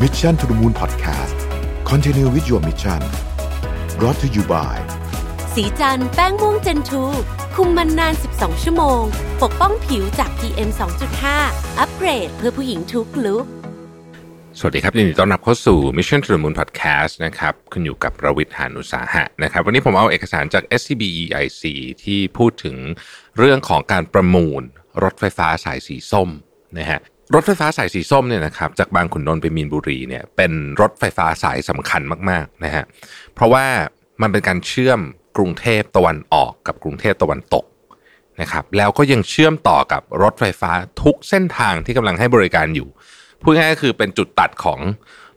Mission to the Moon Podcast Continue with your mission brought to you by สีจันแป้งม่วงเจนทูคุมมันนาน 12 ชั่วโมง ปกป้องผิวจาก PM 2.5 อัปเกรดเพื่อผู้หญิงทุกลุกสวัสดีครับยินดีต้อนรับเข้าสู่ Mission to the Moon Podcast นะครับคุณอยู่กับประวิทย์หานุสาหะนะครับ วันนี้ผมเอาเอกสารจาก SCB EIC ที่พูดถึงเรื่องของการประมูลรถไฟฟ้าสายสีส้มนะฮะ รถไฟฟ้าสายสีส้มเนี่ยนะครับจากบางขุนนนท์ไปมีนบุรีเนี่ยเป็นรถไฟฟ้าสายสำคัญมากๆนะฮะเพราะว่ามันเป็นการเชื่อมกรุงเทพตะวันออกกับกรุงเทพตะวันตกนะครับแล้วก็ยังเชื่อมต่อกับรถไฟฟ้าทุกเส้นทางที่กำลังให้บริการอยู่พูดง่ายๆก็คือเป็นจุดตัดของ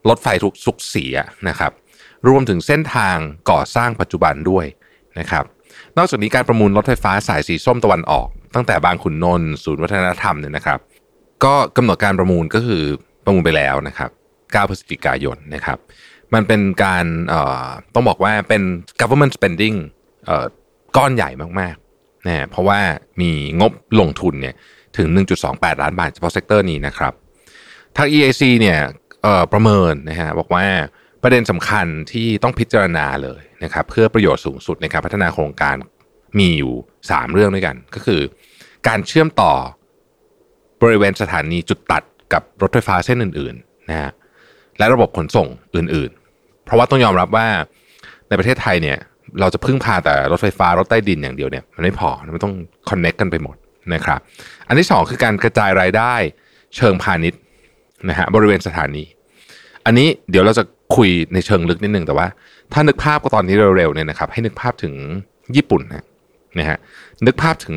รถไฟทุกสุกสีอะนะครับ รวมถึงเส้นทางก่อสร้างปัจจุบันด้วยนะครับ นอกจากนี้การประมูลรถไฟฟ้าสายสีส้มตะวันออก ตั้งแต่บางขุนนนท์ศูนย์วัฒนธรรมเนี่ยนะครับ ก็กำหนดการประมูลก็คือประมูลไปแล้วนะครับ 9 พฤศจิกายนนะครับ มันเป็นการต้องบอกว่าเป็น government spending ก้อนใหญ่มากๆนะเพราะว่ามีงบลงทุนเนี่ยถึง 1.28 ล้านบาทเฉพาะ sector นี้นะครับ ทาง EIC เนี่ยประเมินนะฮะบอกว่าประเด็นสำคัญที่ต้องพิจารณาเลยนะครับเพื่อประโยชน์สูงสุดในการพัฒนาโครงการมีอยู่ 3 เรื่องด้วยกัน ก็คือ การเชื่อมต่อ บริเวณสถานีจุดตัดกับรถไฟฟ้าเส้นอื่นๆนะฮะและระบบขนส่งอื่นๆ เพราะว่าต้องยอมรับว่าในประเทศไทยเนี่ยเราจะพึ่งพาแต่รถไฟฟ้ารถใต้ดินอย่างเดียวเนี่ยมันไม่พอมันต้องคอนเน็กกันไปหมดนะครับอันที่สองคือการกระจายรายได้เชิงพาณิชย์นะฮะบริเวณสถานี อันนี้เดี๋ยวเราจะคุยในเชิงลึกนิดนึงแต่ว่า ถ้านึกภาพก็ตอนนี้เร็วๆเนี่ยนะครับให้นึกภาพถึงญี่ปุ่นนะนะฮะนึกภาพถึง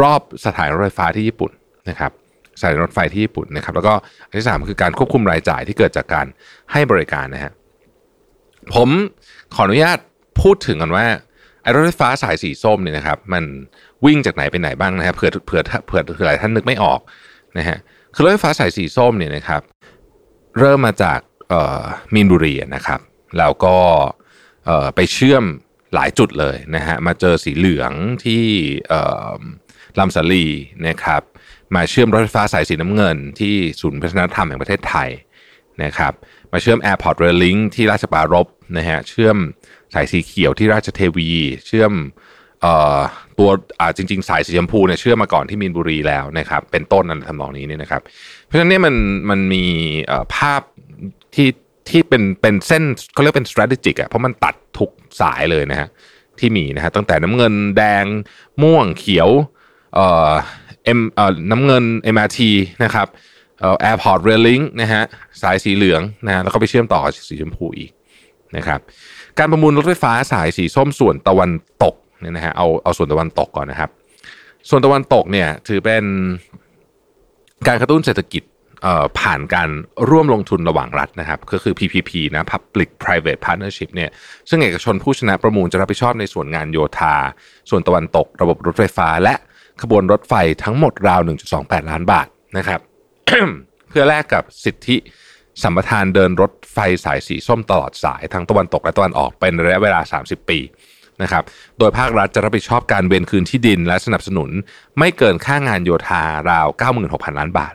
รอบสถานรถไฟฟ้าที่ญี่ปุ่น นะครับสานีรถไฟที่ญี่ปุ่นนะครับแล้วก็อันที่สามคือการควบคุมรายจ่ายที่เกิดจากการให้บริการนะฮะผมขออนุญาตพูดถึงกันว่าไอ้รถไฟฟ้าสายสีส้มเนี่ยนะครับ มันวิ่งจากไหนไปไหนบ้างนะครับเผื่อเผื่อเผื่อเผื่อหลายท่านนึกไม่ออกนะฮะคือรถไฟฟ้าสายสีส้มเนี่ยนะครับ เริ่มมาจากมีนบุรีนะครับแล้วก็ไปเชื่อมหลายจุดเลยนะฮะมาเจอสีเหลืองที่ลำสาลีนะครับ มาเชื่อมรถไฟฟ้าสายสีน้ำเงิน ที่ศูนย์พัฒนธรรมแห่งประเทศไทยนะครับมาเชื่อม Airport Rail Link ที่ราชปารบนะฮะเชื่อมสายสีเขียวที่ราชเทวี เชื่อมตัวจริง ๆ สายสีชมพูเนี่ยเชื่อมาก่อนที่มีนบุรีแล้วนะครับ เป็นต้นนั้นทำนองนี้เนี่ยนะครับ เพราะฉะนั้นเนี่ยมันมันมีภาพที่ที่เป็นเป็นเส้นเขาเรียกเป็น strategic อะเพราะมันตัดทุกสายเลยนะฮะที่มีนะฮะตั้งแต่น้ำเงินแดงม่วงเขียว เอ่อเอ็มเอ่อน้ำเงิน MRT นะครับเอ่อ Airport Rail Link นะฮะสายสีเหลืองนะแล้วก็ไปเชื่อมต่อสีชมพูอีกนะครับการประมูลรถไฟฟ้าสายสีส้มส่วนตะวันตกเนี่ยนะฮะเอาเอาส่วนตะวันตกก่อนนะครับ ส่วนตะวันตกเนี่ยถือเป็นการกระตุ้นเศรษฐกิจผ่านการร่วมลงทุนระหว่างรัฐนะครับ ก็คือ PPP นะ Public Private Partnership เนี่ยซึ่งเอกชนผู้ชนะประมูลจะรับผิดชอบในส่วนงานโยธา ส่วนตะวันตก ระบบรถไฟฟ้า และ ขบวนรถไฟทั้งหมดราว 1.28 ล้านบาทนะครับ เพื่อแลกกับสิทธิสัมปทานเดินรถไฟสายสีส้มตลอดสายทั้งตะวันตกและตะวันออกเป็นระยะเวลา 30 ปีนะครับ โดยภาครัฐจะรับผิดชอบการเวนคืนที่ดินและสนับสนุน ไม่เกินค่างานโยธาราว 96,000 ล้านบาท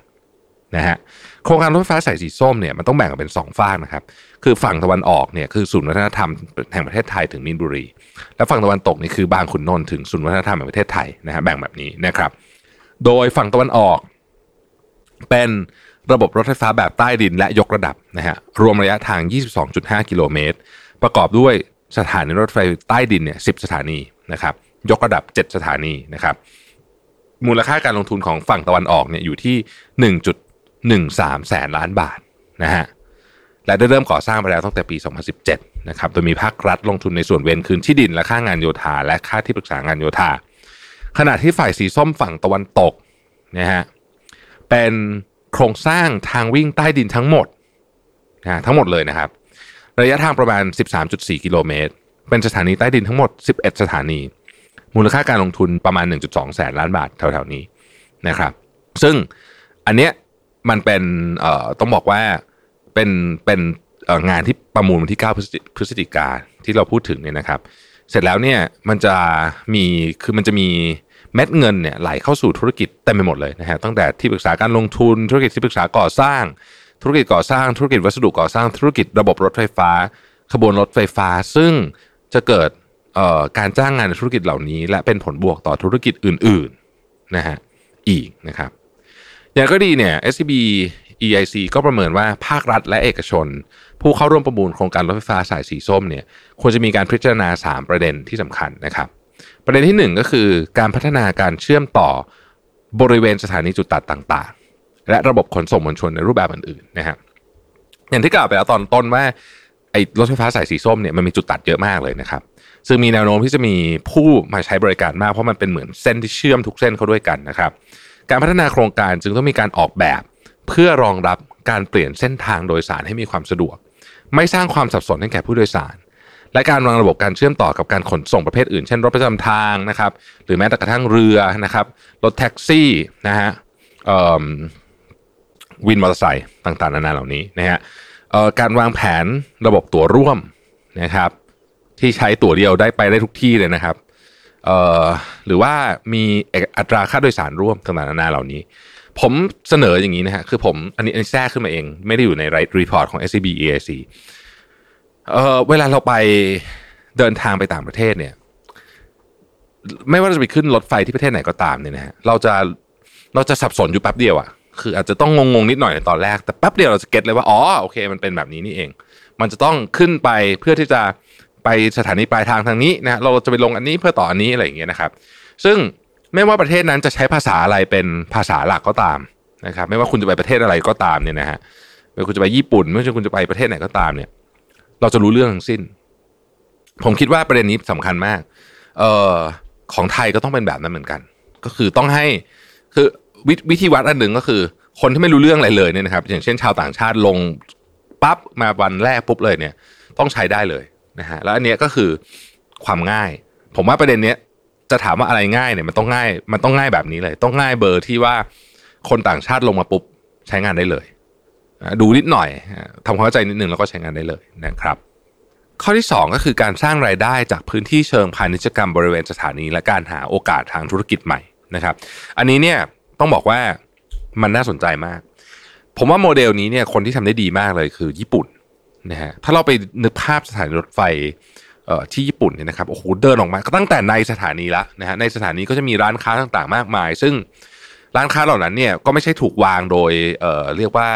นะฮะ โครงการรถไฟฟ้าสายสีส้มเนี่ยมันต้องแบ่งออกเป็นสองฝากนะครับ คือฝั่งตะวันออกเนี่ยคือศูนย์วัฒนธรรมแห่งประเทศไทยถึงมีนบุรี และฝั่งตะวันตกนี่คือบางขุนนนท์ถึงศูนย์วัฒนธรรมแห่งประเทศไทยนะฮะแบ่งแบบนี้นะครับ โดยฝั่งตะวันออกเป็นระบบรถไฟฟ้าแบบใต้ดินและยกระดับนะฮะรวมระยะทาง 22.5 กิโลเมตร ประกอบด้วยสถานีรถไฟใต้ดินเนี่ยสิสถานีนะครับ ยกระดับ 7 สถานีนะครับ มูลค่าการลงทุนของฝั่งตะวันออกเนี่ยอยู่ที่ 1 3แสนล้านบาทนะฮะและได้เริ่มก่อสร้างไปแล้วตั้งแต่ปี 2017 นะครับ โดยมีภาครัฐลงทุนในส่วนเวนคืนที่ดินและค่างานโยธา และค่าที่ปรึกษางานโยธา ขณะที่ฝ่ายสีส้มฝั่งตะวันตกนะฮะเป็นโครงสร้างทางวิ่งใต้ดินทั้งหมดนะทั้งหมดเลยนะครับ ระยะทางประมาณ 13.4 กิโลเมตร เป็นสถานีใต้ดินทั้งหมด 11 สถานี มูลค่าการลงทุนประมาณ 1.2 แสนล้านบาทแถวๆนี้นะครับ ซึ่งอันเนี้ย มันเป็นเอ่อต้องบอกว่าเป็นเป็นงานที่ประมูลวันที่ 9 พฤศจิกาที่เราพูดถึงเนี่ยนะครับ เสร็จแล้วเนี่ยมันจะมีคือมันจะมีเม็ดเงินเนี่ยไหลเข้าสู่ธุรกิจเต็มไปหมดเลยนะฮะตั้งแต่ที่ปรึกษาการลงทุนธุรกิจที่ปรึกษาก่อสร้าง ธุรกิจก่อสร้างธุรกิจวัสดุก่อสร้างธุรกิจระบบรถไฟฟ้า ขบวนรถไฟฟ้า ซึ่งจะเกิดการจ้างงานในธุรกิจเหล่านี้ และเป็นผลบวกต่อธุรกิจอื่นๆนะฮะอีกนะครับ อย่างก็ดีเนี่ย SCB EIC ก็ประเมินว่าภาครัฐและเอกชน ผู้เข้าร่วมประมูลโครงการรถไฟฟ้าสายสีส้มเนี่ยควรจะมีการพิจารณา 3 ประเด็นที่สำคัญนะครับ ประเด็นที่ 1 ก็คือการพัฒนาการเชื่อมต่อบริเวณสถานีจุดตัดต่างๆ และระบบขนส่งมวลชนในรูปแบบอื่นๆนะครับอย่างที่กล่าวไปแล้วตอนต้นว่าไอ้รถไฟฟ้าสายสีส้มเนี่ยมันมีจุดตัดเยอะมากเลยนะครับซึ่งมีแนวโน้มที่จะมีผู้มาใช้บริการมากเพราะมันเป็นเหมือนเส้นที่เชื่อมทุกเส้นเข้าด้วยกันนะครับ การพัฒนาโครงการจึงต้องมีการออกแบบ เพื่อรองรับการเปลี่ยนเส้นทางโดยสารให้มีความสะดวก ไม่สร้างความสับสนให้แก่ผู้โดยสาร และการวางระบบการเชื่อมต่อกับการขนส่งประเภทอื่น เช่น รถประจำทางนะครับ หรือแม้แต่กระทั่งเรือนะครับ รถแท็กซี่นะฮะวินมอเตอร์ไซค์ต่างๆนานาเหล่านี้นะฮะการวางแผนระบบตั๋วร่วมนะครับ ที่ใช้ตั๋วเดียวได้ไปได้ทุกที่เลยนะครับ หรือว่ามีอัตราค่าโดยสารร่วมต่างๆนานาเหล่านี้ ผมเสนออย่างนี้นะฮะคือผมอันนี้อันนี้แทรกขึ้นมาเอง ไม่ได้อยู่ในไรรีพอร์ตของ SCB EIC เออเวลาเราไปเดินทางไปต่างประเทศเนี่ย ไม่ว่าจะไปขึ้นรถไฟที่ประเทศไหนก็ตามเนี่ยนะฮะเราจะเราจะสับสนอยู่แป๊บเดียวอะ่ะคืออาจจะต้องงงๆนิดหน่อยในตอนแรกแต่แป๊บเดียวเราจะเก็ตเลยว่าอ๋อโอเค มันเป็นแบบนี้นี่เอง มันจะต้องขึ้นไปเพื่อที่จะ ไปสถานีปลายทางทางนี้นะเราจะไปลงอันนี้เพื่อต่ออันนี้อะไรอย่างเงี้ยนะครับ ซึ่งไม่ว่าประเทศนั้นจะใช้ภาษาอะไรเป็นภาษาหลักก็ตามนะครับ ไม่ว่าคุณจะไปประเทศอะไรก็ตามเนี่ยนะฮะไม่ว่าคุณจะไปญี่ปุ่นไม่ว่าคุณจะไปประเทศไหนก็ตามเนี่ย เราจะรู้เรื่องทั้งสิ้น ผมคิดว่าประเด็นนี้สำคัญมากเอ่อของไทยก็ต้องเป็นแบบนั้นเหมือนกัน ก็คือต้องให้คือววิธีวัดอันหนึ่งก็คือ คนที่ไม่รู้เรื่องอะไรเลยเนี่ยนะครับ อย่างเช่นชาวต่างชาติลงปั๊บมาวันแรกปุ๊บเลยเนี่ย ต้องใช้ได้เลย นะฮะแล้วอันเนี้ยก็คือความง่าย ผมว่าประเด็นเนี้ยจะถามว่าอะไรง่ายเนี่ยมันต้องง่ายมันต้องง่ายแบบนี้เลย ต้องง่ายเบอร์ที่ว่าคนต่างชาติลงมาปุ๊บใช้งานได้เลย ดูนิดหน่อยทำความเข้าใจนิดนึงแล้วก็ใช้งานได้เลยนะครับ ข้อที่ 2 ก็คือการสร้างรายได้จากพื้นที่เชิงพาณิชยกรรมบริเวณสถานี และการหาโอกาสทางธุรกิจใหม่นะครับ อันนี้เนี่ยต้องบอกว่ามันน่าสนใจมาก ผมว่าโมเดลนี้เนี่ยคนที่ทำได้ดีมากเลยคือญี่ปุ่น นะฮะถ้าเราไปนึกภาพสถานีรถไฟที่ญี่ปุ่นเนี่ยนะครับโอ้โหเดินออกมาตั้งแต่ในสถานีละนะฮะในสถานีก็จะมีร้านค้าต่างๆ มากมาย ซึ่งร้านค้าเหล่านั้นเนี่ยก็ไม่ใช่ถูกวางโดยเอ่อเรียกว่า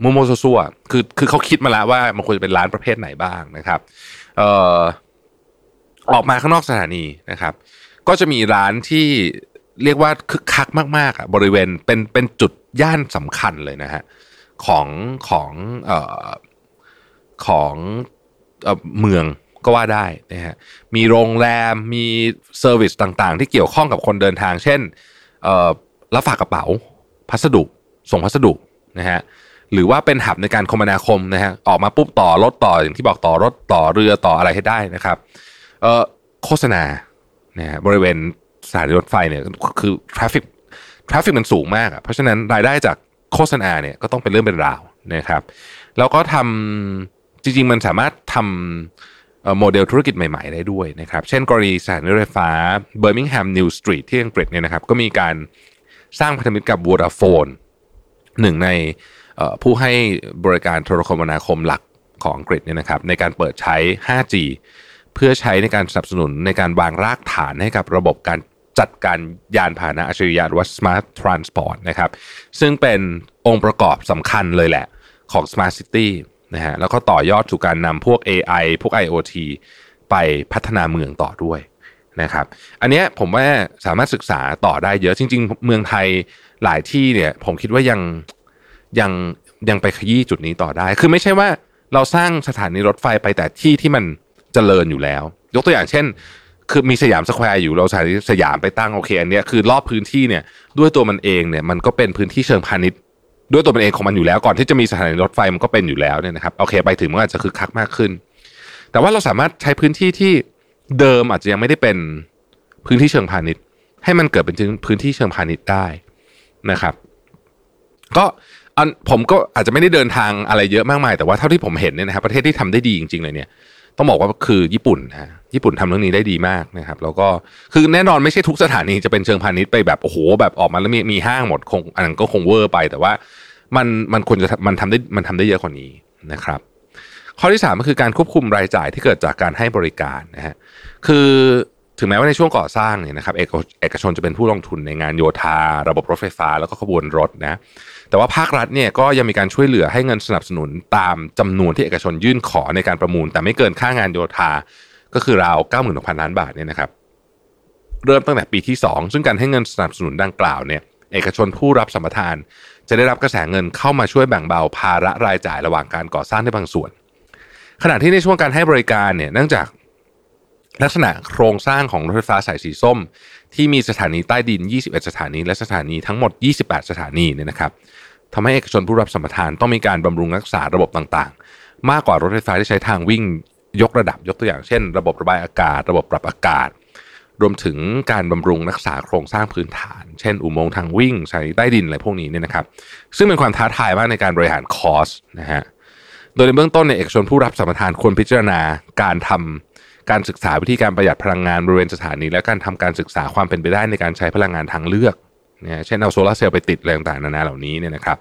โมโมซัวคือคือเขาคิดมาแล้วว่ามันควรจะเป็นร้านประเภทไหนบ้างนะครับเอ่อออกมาข้างนอกสถานีนะครับ ก็จะมีร้านที่เรียกว่าคึกคักมากๆอะบริเวณเป็นเป็นจุดย่านสำคัญเลยนะฮะของของเอ่อ ของเอเมืองก็ว่าได้นะฮะมีโรงแรมมี service ต่างๆ ที่เกี่ยวข้องกับคนเดินทาง เช่นรับฝากกระเป๋าพัสดุ ส่งพัสดุนะฮะหรือว่าเป็น hub ในการคมนาคมนะฮะออกมาปุ๊บต่อรถต่ออย่างที่บอกต่อรถต่อเรือต่ออะไรให้ได้นะครับโฆษณานะฮะบริเวณสถานีรถไฟเนี่ยคือ traffic traffic มันสูงมากอะเพราะฉะนั้นรายได้จากโฆษณาเนี่ยก็ต้องเป็นเรื่องเป็นราวนะครับแล้วก็ทำ จริง ๆ มันสามารถทำโมเดลธุรกิจใหม่ ๆ ได้ด้วยนะครับ เช่นกรณีสถานีรถไฟฟ้าเบอร์มิงแฮมนิวสตรีทที่อังกฤษเนี่ยนะครับ ก็มีการสร้างพันธมิตรกับ Vodafone หนึ่งในผู้ให้บริการโทรคมนาคมหลักของอังกฤษเนี่ยนะครับ ในการเปิดใช้ 5G เพื่อใช้ในการสนับสนุนในการวางรากฐานให้กับระบบการจัดการยานพาหนะอัจฉริยะหรือว่า Smart Transport นะครับ ซึ่งเป็นองค์ประกอบสำคัญเลยแหละของ Smart City นะฮะแล้วก็ต่อยอดสู่การนำพวก AI พวก IoT ไปพัฒนาเมืองต่อด้วยนะครับอันนี้ผมว่าสามารถศึกษาต่อได้เยอะจริง ๆ เมืองไทยหลายที่เนี่ยผมคิดว่ายังยังยังไปขยี้จุดนี้ต่อได้ คือไม่ใช่ว่าเราสร้างสถานีรถไฟไปแต่ที่ที่มันเจริญอยู่แล้ว ยกตัวอย่างเช่น คือมีสยามสแควร์อยู่เราสถานีสยามไปตั้งโอเคอันนี้คือรอบพื้นที่เนี่ยด้วยตัวมันเองเนี่ยมันก็เป็นพื้นที่เชิงพาณิชย์ ด้วยตัวมันเองของมันอยู่แล้วก่อนที่จะมีสถานีรถไฟมันก็เป็นอยู่แล้วเนี่ยนะครับโอเคไปถึงมันอาจจะคึกคักมากขึ้น แต่ว่าเราสามารถใช้พื้นที่ที่เดิมอาจจะยังไม่ได้เป็นพื้นที่เชิงพาณิชย์ ให้มันเกิดเป็นพื้นที่เชิงพาณิชย์ได้นะครับ ก็อันผมก็อาจจะไม่ได้เดินทางอะไรเยอะมากมาย แต่ว่าเท่าที่ผมเห็นเนี่ยนะครับประเทศที่ทำได้ดีจริง ๆ เลยเนี่ย ต้องบอกว่าคือญี่ปุ่นนะ ญี่ปุ่นทำเรื่องนี้ได้ดีมากนะครับ แล้วก็คือแน่นอนไม่ใช่ทุกสถานีจะเป็นเชิงพาณิชย์ไปแบบโอ้โหแบบออกมาแล้วมีมีห้างหมดคงอันนั้นก็คงเวอร์ไป แต่ว่ามันมันควรจะมันทำได้มันทำได้เยอะกว่านี้นะครับ ข้อที่ 3 ก็คือการควบคุมรายจ่ายที่เกิดจากการให้บริการนะฮะคือถึงแม้ว่าในช่วงก่อสร้างเนี่ยนะครับเอกเอกชนจะเป็นผู้ลงทุนในงานโยธา ระบบรถไฟฟ้าแล้วก็ขบวนรถนะแต่ว่าภาครัฐเนี่ยก็ยังมีการช่วยเหลือให้เงินสนับสนุนตามจำนวนที่เอกชนยื่นขอในการประมูล แต่ไม่เกินค่างานโยธา ก็คือราว96,000 ล้านบาทเนี่ยนะครับเริ่มตั้งแต่ปีที่ 2 ซึ่งการให้เงินสนับสนุนดังกล่าวเนี่ยเอกชนผู้รับสัมปทาน จะได้รับกระแสเงินเข้ามาช่วยแบ่งเบาภาระรายจ่ายระหว่างการก่อสร้างในบางส่วน ขณะที่ในช่วงการให้บริการเนี่ยเนื่องจากลักษณะโครงสร้างของรถไฟฟ้าสายสีส้ม ที่มีสถานีใต้ดิน 21 สถานี และสถานีทั้งหมด 28 สถานีเนี่ยนะครับทำให้เอกชนผู้รับสัมปทานต้องมีการบำรุงรักษาระบบต่างๆ มากกว่ารถไฟฟ้าที่ใช้ทางวิ่ง ยกระดับยกตัวอย่างเช่น ระบบระบายอากาศ ระบบปรับอากาศ รวมถึงการบำรุงรักษาโครงสร้างพื้นฐาน เช่น อุโมงค์ทางวิ่งสถานีใต้ดินอะไรพวกนี้เนี่ยนะครับ ซึ่งเป็นความท้าทายมากในการบริหารคอสนะฮะโดยในเบื้องต้นในเอกชนผู้รับสัมปทานควรพิจารณาการทำการศึกษาวิธีการประหยัดพลังงานบริเวณสถานีและการทำการศึกษาความเป็นไปได้ในการใช้พลังงานทางเลือกนะเช่นเอาโซลาร์เซลล์ไปติดอะไรต่างๆนานาเหล่านี้เนี่ยนะครับ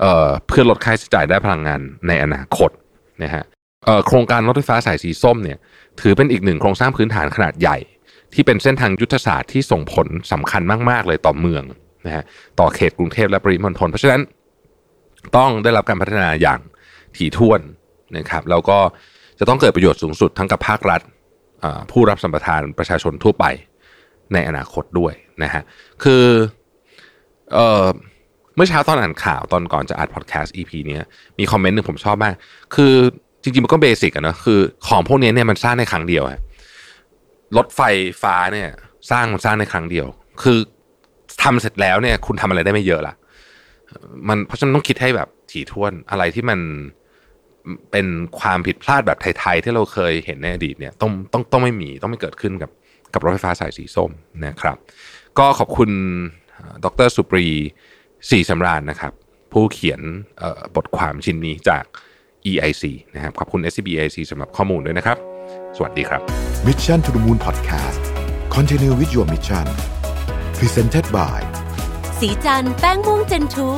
เเพื่อลดค่าใช้จ่ายได้พลังงานในอนาคตนะฮะ โครงการรถไฟฟ้าสายสีส้มเนี่ยถือเป็นอีกหนึ่งโครงสร้างพื้นฐานขนาดใหญ่ ที่เป็นเส้นทางยุทธศาสตร์ที่ส่งผลสำคัญมากๆเลยต่อเมืองนะฮะต่อเขตกรุงเทพและปริมณฑลเพราะฉะนั้นต้องได้รับการพัฒนาอย่างถี่ถ้วนนะครับแล้วก็จะต้องเกิดประโยชน์สูงสุดทั้งกับภาครัฐผู้รับสัมปทานประชาชนทั่วไปในอนาคตด้วยนะฮะคือเอ่อเมื่อเช้าตอนอ่านข่าวตอนก่อนจะอัดพอดแคสต์ EP นี้มีคอมเมนต์หนึ่งผมชอบมาก คือ จริงๆมันก็เบสิกอะนะคือของพวกนี้เนี่ยมันสร้างในครั้งเดียวรถไฟฟ้าเนี่ย สร้างมันสร้างในครั้งเดียว คือทำเสร็จแล้วเนี่ย คุณทำอะไรได้ไม่เยอะละมันเพราะฉะนั้นต้องคิดให้แบบถี่ถ้วนอะไรที่มันเป็นความผิดพลาดแบบไทยๆที่เราเคยเห็นในอดีตเนี่ยต้องต้องต้องไม่มีต้องไม่เกิดขึ้นกับกับรถไฟฟ้าสายสีส้มนะครับ ก็ขอบคุณดรสุปรีสีสำราญนะครับ ผู้เขียนบทความชิ้นนี้จาก EIC นะครับขอบคุณ SCB EIC สำหรับข้อมูลด้วยนะครับ สวัสดีครับ Mission to the Moon Podcast Continue with your mission Presented by สีจันแป้งม่วงเจนทู